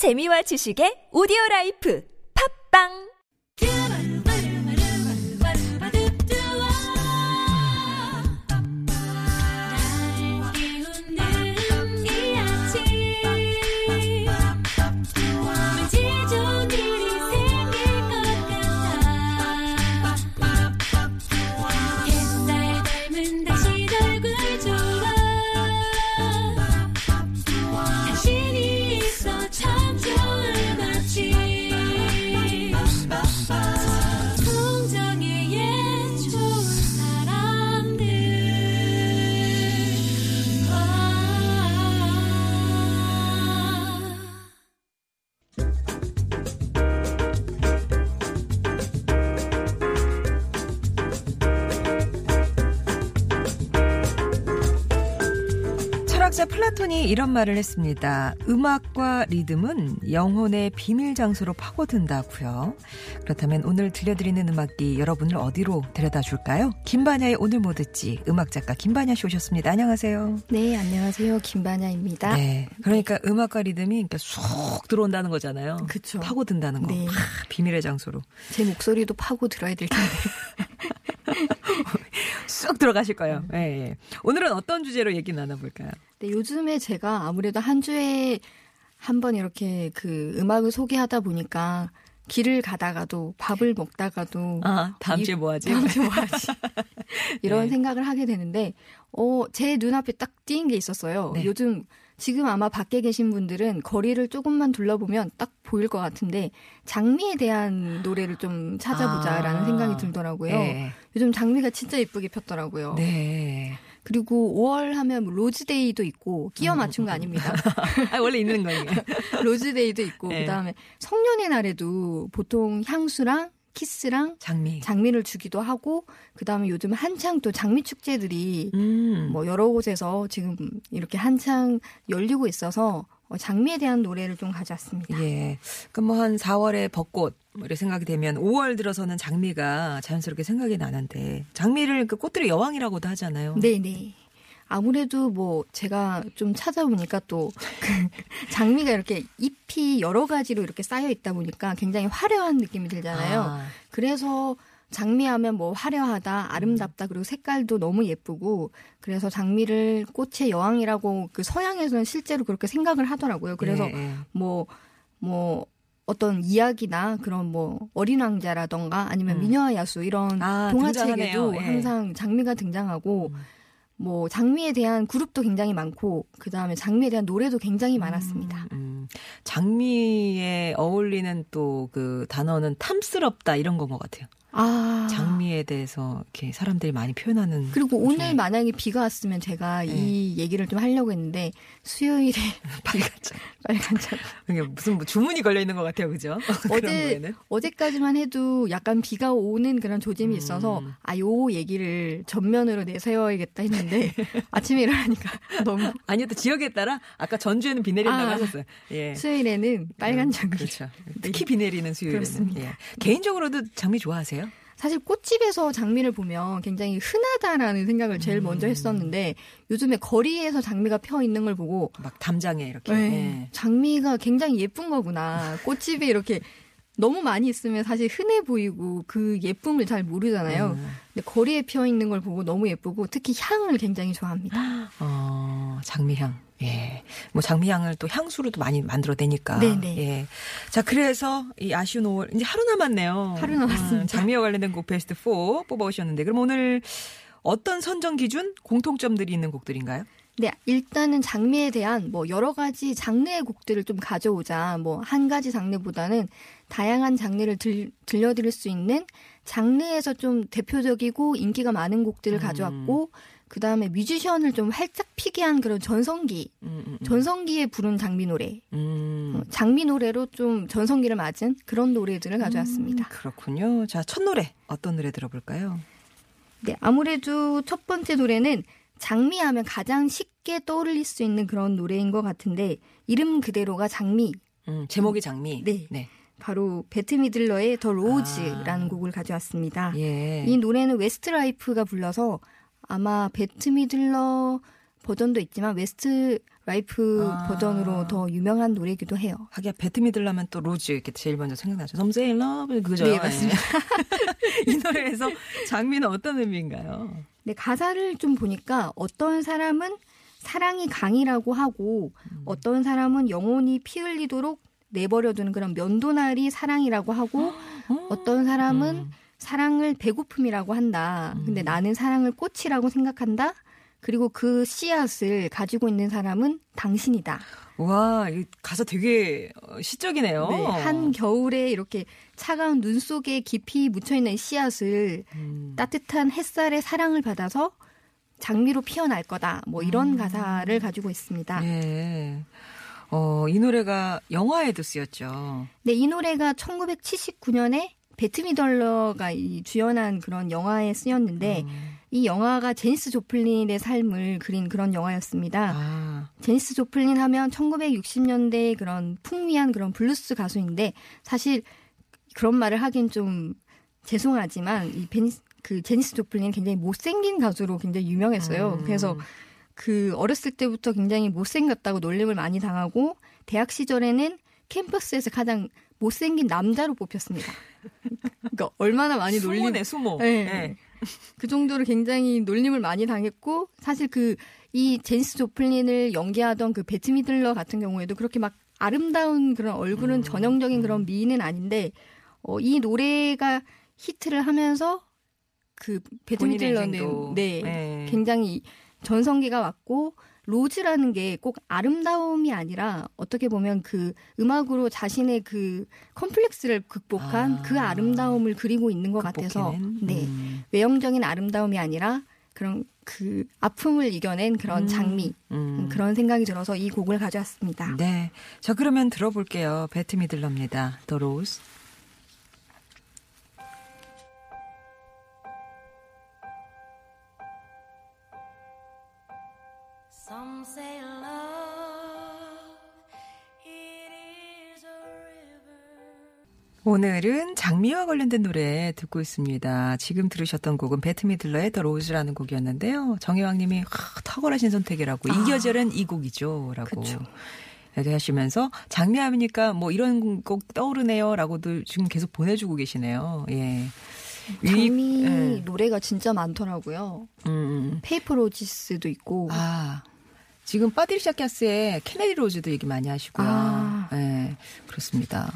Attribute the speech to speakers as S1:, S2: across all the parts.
S1: 재미와 지식의 오디오 라이프. 팝빵
S2: 플라톤이 이런 말을 했습니다. 음악과 리듬은 영혼의 비밀 장소로 파고든다고요. 그렇다면 오늘 들려드리는 음악이 여러분을 어디로 데려다 줄까요? 김반야의 오늘 뭐 듣지 음악 작가 김반야 씨 오셨습니다. 안녕하세요.
S3: 네, 안녕하세요. 김반야입니다.
S2: 네. 그러니까 음악과 리듬이 그러니까 쏙 들어온다는 거잖아요.
S3: 그쵸.
S2: 파고든다는 거.
S3: 네.
S2: 아, 비밀의 장소로.
S3: 제 목소리도 파고 들어야 될 텐데.
S2: 쑥 들어가실 거예요.
S3: 음.
S2: 예, 예. 오늘은 어떤 주제로 얘기 나눠볼까요?
S3: 네, 요즘에 제가 아무래도 한 주에 한 번 이렇게 그 음악을 소개하다 보니까 길을 가다가도 밥을 먹다가도
S2: 아, 다음
S3: 이-
S2: 주에 뭐 하지?
S3: 다음 주에 뭐 하지? 이런
S2: 네.
S3: 생각을 하게 되는데, 어, 제 눈앞에 딱 띄인 게 있었어요.
S2: 네.
S3: 요즘 지금 아마 밖에 계신 분들은 거리를 조금만 둘러보면 딱 보일 것 같은데 장미에 대한 노래를 좀 찾아보자라는
S2: 아.
S3: 생각이 들더라고요.
S2: 네.
S3: 요즘 장미가 진짜 예쁘게 폈더라고요.
S2: 네.
S3: 그리고 5월 하면 뭐 로즈데이도 있고 끼워 맞춘 거 아닙니다.
S2: 아, 원래 있는 거예요.
S3: 로즈데이도 있고
S2: 네.
S3: 그다음에 성년의 날에도 보통 향수랑 키스랑
S2: 장미.
S3: 장미를 주기도 하고 그다음에 요즘 한창 또 장미 축제들이
S2: 음.
S3: 뭐 여러 곳에서 지금 이렇게 한창 열리고 있어서 어, 장미에 대한 노래를 좀 가져왔습니다.
S2: 예. 그럼 뭐 한 4월에 벚꽃 뭐 이렇게 생각이 되면 5월 들어서는 장미가 자연스럽게 생각이 나는데 장미를 그 꽃들의 여왕이라고도 하잖아요.
S3: 네 네. 아무래도 뭐 제가 좀 찾아보니까 또 그 장미가 이렇게 잎이 여러 가지로 이렇게 쌓여 있다 보니까 굉장히 화려한 느낌이 들잖아요.
S2: 아,
S3: 그래서 장미하면 뭐 화려하다, 아름답다, 그리고 색깔도 너무 예쁘고, 그래서 장미를 꽃의 여왕이라고 그 서양에서는 실제로 그렇게 생각을 하더라고요. 그래서
S2: 예, 예.
S3: 뭐, 뭐, 어떤 이야기나 그런 뭐 어린 왕자라던가 아니면
S2: 음.
S3: 미녀와 야수 이런
S2: 아,
S3: 동화책에도.
S2: 예.
S3: 항상 장미가 등장하고
S2: 음.
S3: 뭐 장미에 대한 그룹도 굉장히 많고 그 다음에 장미에 대한 노래도 굉장히 많았습니다.
S2: 음, 장미에 어울리는 또 그 단어는 탐스럽다 이런 건 것 같아요.
S3: 아
S2: 장미에 대해서 이렇게 사람들이 많이 표현하는.
S3: 그리고
S2: 것
S3: 오늘
S2: 중에
S3: 만약에 비가 왔으면 제가
S2: 네.
S3: 이 얘기를 좀 하려고 했는데 수요일에
S2: 빨갛죠.
S3: 빨간 차
S2: 이게 무슨 뭐 주문이 걸려 있는 것 같아요, 그죠?
S3: 어제. 어제까지만 해도 약간 비가 오는 그런 조짐이
S2: 음.
S3: 있어서 아 요 얘기를 전면으로 내세워야겠다 했는데 아침에 일어나니까 너무
S2: 아니요, 또 지역에 따라 아까 전주에는 비 내린다고
S3: 아.
S2: 하셨어요. 예.
S3: 수요일에는 빨간
S2: 음,
S3: 장미
S2: 그렇죠. 특히 비 내리는 수요일에는.
S3: 그렇습니다.
S2: 예. 개인적으로도 장미 좋아하세요?
S3: 사실 꽃집에서 장미를 보면 굉장히 흔하다라는 생각을 제일
S2: 음.
S3: 먼저 했었는데 요즘에 거리에서 장미가 펴 있는 걸 보고
S2: 막 담장에 이렇게.
S3: 네,
S2: 예.
S3: 장미가 굉장히 예쁜 거구나. 꽃집에 이렇게 너무 많이 있으면 사실 흔해 보이고 그 예쁨을 잘 모르잖아요.
S2: 음.
S3: 근데 거리에 피어 있는 걸 보고 너무 예쁘고 특히 향을 굉장히 좋아합니다.
S2: 어, 장미향. 예. 뭐 장미향을 또 향수로도 많이 만들어내니까.
S3: 네네.
S2: 예. 자, 그래서 이 아쉬운 5월 이제 하루 남았네요.
S3: 하루 남았습니다.
S2: 음, 장미와 관련된 곡 베스트 4 뽑아오셨는데 그럼 오늘 어떤 선정 기준 공통점들이 있는 곡들인가요?
S3: 네, 일단은 장미에 대한 뭐 여러 가지 장르의 곡들을 좀 가져오자. 뭐 한 가지 장르보다는 다양한 장르를 들, 들려드릴 수 있는 장르에서 좀 대표적이고 인기가 많은 곡들을
S2: 음.
S3: 가져왔고 그 다음에 뮤지션을 좀 활짝 피게 한 그런 전성기,
S2: 음, 음, 음.
S3: 전성기에 부른 장미 노래,
S2: 음.
S3: 어, 장미 노래로 좀 전성기를 맞은 그런 노래들을 가져왔습니다.
S2: 음, 그렇군요. 자, 첫 노래 어떤 노래 들어볼까요?
S3: 네, 아무래도 첫 번째 노래는 장미하면 가장 쉽게 떠올릴 수 있는 그런 노래인 것 같은데 이름 그대로가 장미.
S2: 음, 제목이 장미.
S3: 네.
S2: 네.
S3: 바로 베트 미들러의 The Rose라는
S2: 아.
S3: 곡을 가져왔습니다.
S2: 예.
S3: 이 노래는 웨스트라이프가 불러서 아마 베트 미들러 버전도 있지만 웨스트 라이프
S2: 아.
S3: 버전으로 더 유명한 노래이기도 해요.
S2: 하기야 베트 미들러면 또 Rose 이렇게 제일 먼저 생각나죠. Some say love 그죠?
S3: 네, 맞습니다.
S2: 예. 이 노래에서 장미는 어떤 의미인가요?
S3: 네, 가사를 좀 보니까 어떤 사람은 사랑이 강이라고 하고
S2: 음.
S3: 어떤 사람은 영혼이 피 흘리도록 내버려두는 그런 면도날이 사랑이라고 하고 어떤 사람은
S2: 음.
S3: 사랑을 배고픔이라고 한다. 근데 나는 사랑을 꽃이라고 생각한다. 그리고 그 씨앗을 가지고 있는 사람은 당신이다.
S2: 와, 이 가사 되게 어, 시적이네요.
S3: 네, 한 겨울에 이렇게 차가운 눈 속에 깊이 묻혀있는 씨앗을
S2: 음.
S3: 따뜻한 햇살의 사랑을 받아서 장미로 피어날 거다. 뭐 이런 가사를 가지고 있습니다.
S2: 예. 어, 이 노래가 영화에도 쓰였죠.
S3: 네, 이 노래가 1979년에 베트 미들러가 이 주연한 그런 영화에 쓰였는데
S2: 음.
S3: 이 영화가 제니스 조플린의 삶을 그린 그런 영화였습니다.
S2: 아,
S3: 제니스 조플린 하면 1960년대 그런 풍미한 그런 블루스 가수인데 사실 그런 말을 하긴 좀 죄송하지만 이 베니스, 그 제니스 조플린 굉장히 못생긴 가수로 굉장히 유명했어요.
S2: 음.
S3: 그래서 그 어렸을 때부터 굉장히 못생겼다고 놀림을 많이 당하고 대학 시절에는 캠퍼스에서 가장 못생긴 남자로 뽑혔습니다. 그러니까 얼마나 많이 놀림
S2: 수모네, 수모.
S3: 네.
S2: 예.
S3: 그 정도로 굉장히 놀림을 많이 당했고 사실 그 이 제니스 조플린을 연기하던 그 베트 미들러 같은 경우에도 그렇게 막 아름다운 그런 얼굴은
S2: 음,
S3: 전형적인 그런 미인은 아닌데 어, 이 노래가 히트를 하면서 그
S2: 본인의
S3: 미들러는. 네
S2: 예.
S3: 굉장히 전성기가 왔고 로즈라는 게 꼭 아름다움이 아니라 어떻게 보면 그 음악으로 자신의 그 컴플렉스를 극복한
S2: 아.
S3: 그 아름다움을 그리고 있는 것 같아서? 네
S2: 음.
S3: 외형적인 아름다움이 아니라 그런 그 아픔을 이겨낸 그런 장미
S2: 음.
S3: 그런 생각이 들어서 이 곡을 가져왔습니다.
S2: 네. 자, 그러면 들어볼게요. 배트 미들러입니다. The Rose. 오늘은 장미와 관련된 노래 듣고 있습니다. 지금 들으셨던 곡은 베트 미들러의 The Rose라는 곡이었는데요. 정혜왕 님이 하, 탁월하신 선택이라고. 이 계절은 이 곡이죠. 라고.
S3: 그쵸.
S2: 얘기하시면서 장미하니까 뭐 이런 곡 떠오르네요. 라고도 지금 계속 보내주고 계시네요. 예.
S3: 장미
S2: 예.
S3: 노래가 진짜 많더라고요.
S2: 음, 음.
S3: Paper Roses도 있고
S2: 아. 지금 파트리샤 카스의 Kennedy Rose도 얘기 많이 하시고요.
S3: 아.
S2: 네, 그렇습니다.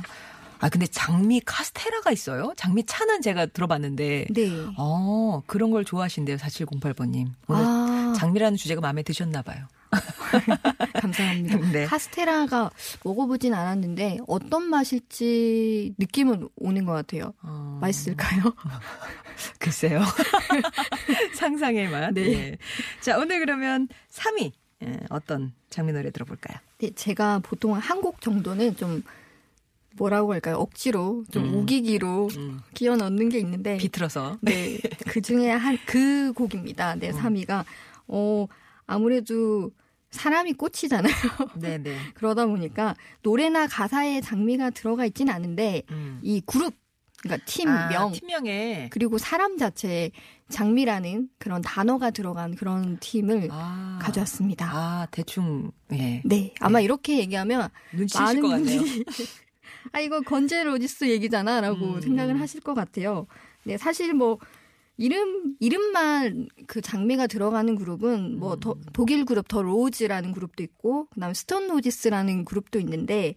S2: 아, 근데 장미 카스테라가 있어요? 장미 차는 제가 들어봤는데.
S3: 네.
S2: 어, 그런 걸 좋아하신대요, 4708번님. 오늘
S3: 아
S2: 장미라는 주제가 마음에 드셨나 봐요.
S3: 감사합니다.
S2: 네.
S3: 카스테라가 먹어보진 않았는데 어떤 맛일지 느낌은 오는 것 같아요.
S2: 어,
S3: 맛있을까요?
S2: 글쎄요. 상상의 맛.
S3: 네.
S2: 예. 자, 오늘 그러면 3위. 예, 어떤 장미 노래 들어볼까요?
S3: 네, 제가 보통 한 곡 정도는 좀 뭐라고 할까요? 억지로 좀
S2: 음.
S3: 우기기로
S2: 음.
S3: 끼워 넣는 게 있는데
S2: 비틀어서.
S3: 네. 그 중에 한 그 곡입니다.
S2: 음.
S3: 네, 3위가 어 아무래도 사람이 꽃이잖아요.
S2: 네네.
S3: 그러다 보니까 노래나 가사에 장미가 들어가 있지는 않은데
S2: 음.
S3: 이 그룹 그러니까 팀명
S2: 아, 팀명에.
S3: 그리고 사람 자체에 장미라는 그런 단어가 들어간 그런 팀을
S2: 아.
S3: 가져왔습니다.
S2: 아, 대충, 예.
S3: 네, 아마 이렇게 얘기하면 많은. 분들이 아 이거 Guns N' Roses 얘기잖아라고
S2: 음.
S3: 생각을 하실 것 같아요. 네, 사실 뭐 이름 이름만 그 장미가 들어가는 그룹은 뭐 더, 독일 그룹 The Rose라는 그룹도 있고 그다음에 Stone Roses라는 그룹도 있는데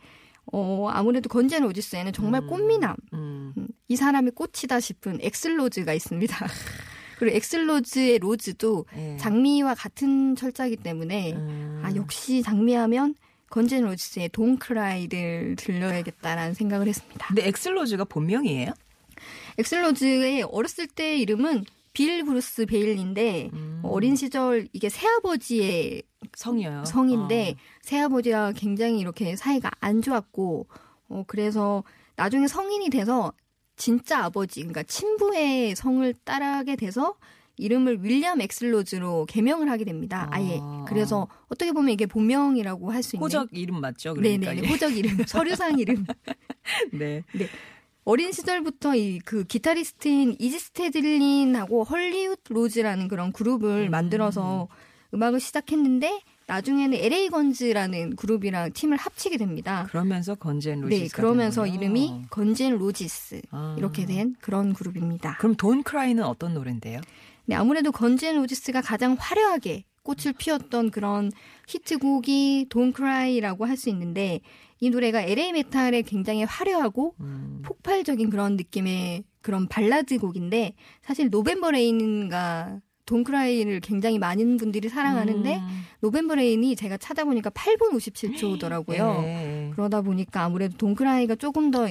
S3: 어 아무래도 Guns N' Roses에는 정말 꽃미남
S2: 음.
S3: 음, 이 사람이 꽃이다 싶은 액슬 로즈가 있습니다. 그리고 액슬 로즈의 로즈도
S2: 예.
S3: 장미와 같은 철자이기 때문에
S2: 음.
S3: 아 역시 장미하면 건젠 로지스의 돈크라이를 들려야겠다라는 생각을 했습니다.
S2: 근데 액슬 로즈가 본명이에요?
S3: 액슬 로즈의 어렸을 때 이름은 빌 브루스 베일리인데
S2: 음.
S3: 어린 시절 이게 새아버지의
S2: 성이요.
S3: 성인데
S2: 어.
S3: 새아버지랑 굉장히 이렇게 사이가 안 좋았고 어 그래서 나중에 성인이 돼서 진짜 아버지 그러니까 친부의 성을 따라하게 돼서 이름을 윌리엄 액슬 로즈로 개명을 하게 됩니다. 아예.
S2: 아.
S3: 그래서 어떻게 보면 이게 본명이라고 할 수 있는
S2: 호적 이름 맞죠? 그러니까
S3: 네네. 호적 이름 서류상 이름
S2: 네.
S3: 어린 시절부터 이 그 기타리스트인 이지 스트래들린하고 Hollywood Rose라는 그런 그룹을
S2: 음.
S3: 만들어서 음악을 시작했는데 나중에는 LA Guns라는 그룹이랑 팀을 합치게 됩니다.
S2: 그러면서 Guns N' Roses.
S3: 네, 그러면서 이름이 Guns N' Roses
S2: 아.
S3: 이렇게 된 그런 그룹입니다.
S2: 그럼 Don't Cry는 어떤 노래인데요?
S3: 네, 아무래도 Guns N' Roses가 가장 화려하게 꽃을 피웠던 그런 히트곡이 Don't Cry라고 할 수 있는데 이 노래가 LA 메탈의 굉장히 화려하고
S2: 음.
S3: 폭발적인 그런 느낌의 그런 발라드 곡인데 사실 November Rain과 Don't Cry를 굉장히 많은 분들이 사랑하는데
S2: 음.
S3: November Rain이 제가 찾아보니까 8분 57초더라고요.
S2: 예.
S3: 그러다 보니까 아무래도 Don't Cry가 조금 더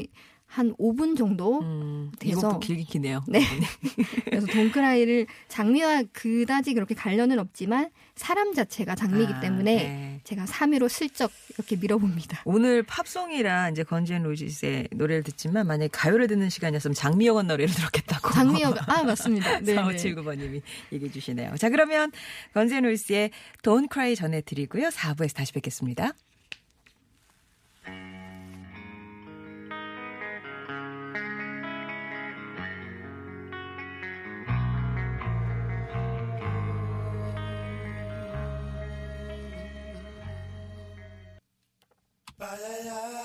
S3: 한 5분 정도
S2: 음,
S3: 돼서-
S2: 길긴 기네요.
S3: 네. 그래서 Don't Cry를 장미와 그다지 그렇게 관련은 없지만 사람 자체가 장미이기
S2: 아,
S3: 때문에
S2: 네.
S3: 제가 3위로 슬쩍 이렇게 밀어봅니다.
S2: 오늘 팝송이라 이제 건젠 로지스의 노래를 듣지만 만약에 가요를 듣는 시간이었으면 장미여관 노래를 들었겠다고.
S3: 장미여가 아 맞습니다. 네, 네.
S2: 4579번님이 얘기해 주시네요. 자, 그러면 건젠 로지스의 Don't Cry 전해드리고요. 4부에서 다시 뵙겠습니다. 수요일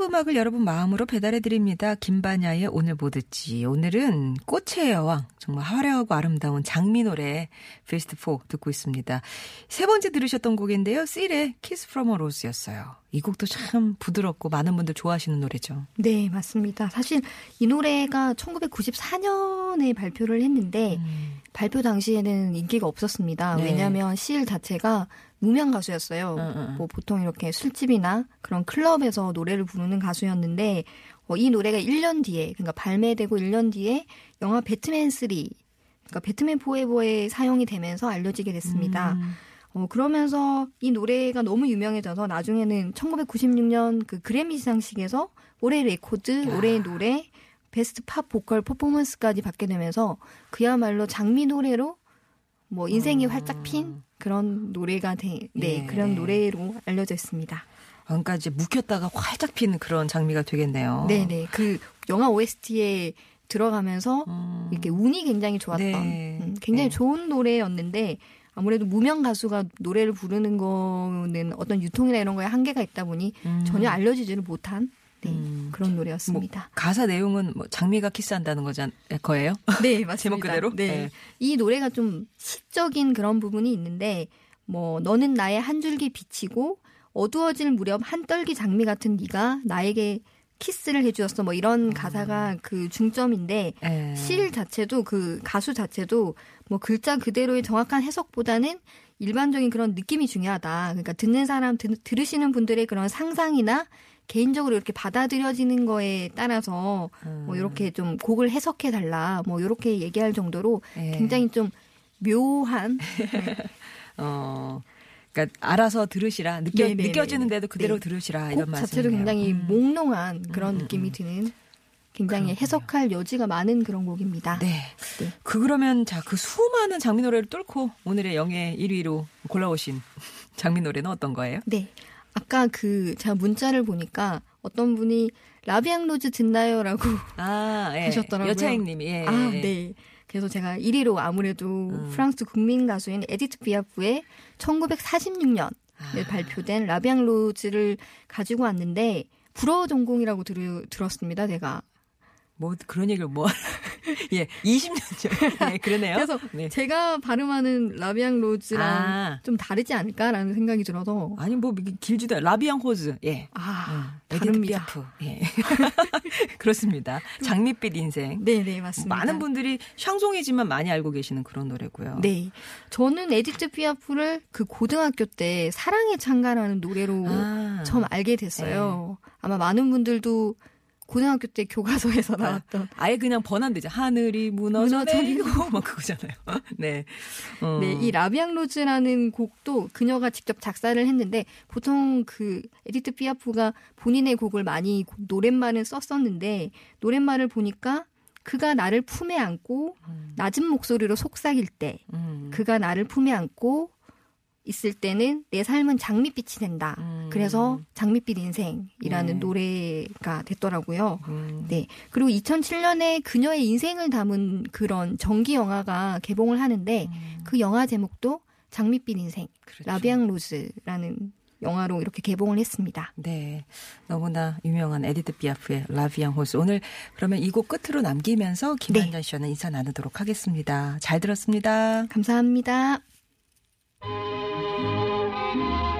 S2: 팝 음악을 여러분 마음으로 배달해 드립니다. 김반야의 오늘 뭐 듣지. 오늘은 꽃의 여왕 정말 화려하고 아름다운 장미 노래 베스트 4 듣고 있습니다. 세 번째 들으셨던 곡인데요. 씰의 Kiss from a Rose였어요. 이 곡도 참 부드럽고 많은 분들 좋아하시는 노래죠.
S3: 네, 맞습니다. 사실 이 노래가 1994년에 발표를 했는데 발표 당시에는 인기가 없었습니다.
S2: 네.
S3: 왜냐하면 시일 자체가 무명 가수였어요.
S2: 응, 응, 응.
S3: 뭐 보통 이렇게 술집이나 그런 클럽에서 노래를 부르는 가수였는데 어, 이 노래가 1년 뒤에 그러니까 발매되고 1년 뒤에 영화 배트맨 3 그러니까 배트맨 포에버에 사용이 되면서 알려지게 됐습니다.
S2: 음.
S3: 어, 그러면서 이 노래가 너무 유명해져서 나중에는 1996년 그 그래미 시상식에서 올해 레코드, 올해의 노래, 베스트 팝 보컬 퍼포먼스까지 받게 되면서 그야말로 장미 노래로 뭐 인생이 활짝 핀 그런 노래가 돼, 네,
S2: 예.
S3: 그런 노래로 알려져 있습니다.
S2: 그러니까 이제 묵혔다가 활짝 핀 그런 장미가 되겠네요.
S3: 네네. 그 영화 OST에 들어가면서
S2: 음.
S3: 이렇게 운이 굉장히 좋았던
S2: 네.
S3: 음, 굉장히
S2: 네.
S3: 좋은 노래였는데 아무래도 무명 가수가 노래를 부르는 거는 어떤 유통이나 이런 거에 한계가 있다 보니
S2: 음.
S3: 전혀 알려지지를 못한 네,
S2: 음.
S3: 그런 노래였습니다.
S2: 가사 내용은 뭐 장미가 키스한다는 거잖 거예요?
S3: 네, 맞습니다.
S2: 제목 그대로?
S3: 네.
S2: 네.
S3: 이 노래가 좀 시적인 그런 부분이 있는데 뭐 너는 나의 한 줄기 빛이고 어두워질 무렵 한 떨기 장미 같은 네가 나에게 키스를 해주었어. 뭐 이런 가사가 그 중점인데
S2: 예.
S3: 실 자체도 그 가수 자체도 뭐 글자 그대로의 정확한 해석보다는 일반적인 그런 느낌이 중요하다. 그러니까 듣는 사람 들, 들으시는 분들의 그런 상상이나 개인적으로 이렇게 받아들여지는 거에 따라서
S2: 음.
S3: 뭐 이렇게 좀 곡을 해석해 달라. 뭐 이렇게 얘기할 정도로
S2: 예.
S3: 굉장히 좀 묘한
S2: 어. 그러니까 알아서 들으시라 느껴
S3: 네네네.
S2: 느껴지는데도 그대로
S3: 네.
S2: 들으시라
S3: 곡
S2: 이런
S3: 자체도
S2: 말씀이네요.
S3: 굉장히
S2: 음.
S3: 몽롱한 그런
S2: 음,
S3: 느낌이
S2: 음.
S3: 드는 굉장히
S2: 그렇군요.
S3: 해석할 여지가 많은 그런 곡입니다.
S2: 네.
S3: 네.
S2: 그 그러면 자 그 수많은 장미 노래를 뚫고 오늘의 영예 1위로 골라오신 장미 노래는 어떤 거예요?
S3: 네. 아까 그 제가 문자를 보니까 어떤 분이 La Vie en rose 듣나요라고
S2: 아, 예.
S3: 하셨더라고요.
S2: 여차행님이 예.
S3: 아, 네. 그래서 제가 1위로 아무래도
S2: 음.
S3: 프랑스 국민 가수인 에디트 피아프의 1946년 에
S2: 아.
S3: 발표된 La Vie en rose를 가지고 왔는데 불어 전공이라고 들, 들었습니다, 제가.
S2: 뭐 그런 얘기를 뭐 예, 20년 전. 예, 그러네요.
S3: 그래서
S2: 네.
S3: 제가 발음하는 La Vie en rose랑
S2: 아.
S3: 좀 다르지 않을까라는 생각이 들어서
S2: 아니 뭐 길지도 않아요. La Vie en rose. 예.
S3: 아,
S2: 에디트
S3: 다릅니다.
S2: 피아프. 예. 그렇습니다. 장밋빛 인생.
S3: 네, 네, 맞습니다.
S2: 많은 분들이 샹송이지만 많이 알고 계시는 그런 노래고요.
S3: 네. 저는 에디트 피아프를 그 고등학교 때 사랑의 찬가라는 노래로
S2: 아.
S3: 처음 알게 됐어요. 아마 많은 분들도 고등학교 때 교과서에서 나왔던
S2: 아 예 그냥 번안되죠. 하늘이 무너져 내리고 막 그거잖아요. 네. 어.
S3: 네, 이 La Vie en rose라는 곡도 그녀가 직접 작사를 했는데 보통 그 에디트 피아프가 본인의 곡을 많이 고- 노랫말은 썼었는데 노랫말을 보니까 그가 나를 품에 안고 낮은 목소리로 속삭일 때
S2: 음.
S3: 그가 나를 품에 안고 있을 때는 내 삶은 장밋빛이 된다.
S2: 음.
S3: 그래서 장밋빛 인생이라는
S2: 네.
S3: 노래가 됐더라고요.
S2: 음.
S3: 네. 그리고 2007년에 그녀의 인생을 담은 그런 전기 영화가 개봉을 하는데 그 영화 제목도 장밋빛 인생,
S2: 음. 그렇죠.
S3: La Vie en rose라는 영화로 이렇게 개봉을 했습니다.
S2: 네. 너무나 유명한 에디트 피아프의 La Vie en rose. 오늘 그러면 이 곡 끝으로 남기면서 김한jan 씨와는 인사 나누도록 하겠습니다. 잘 들었습니다.
S3: 감사합니다.
S4: Música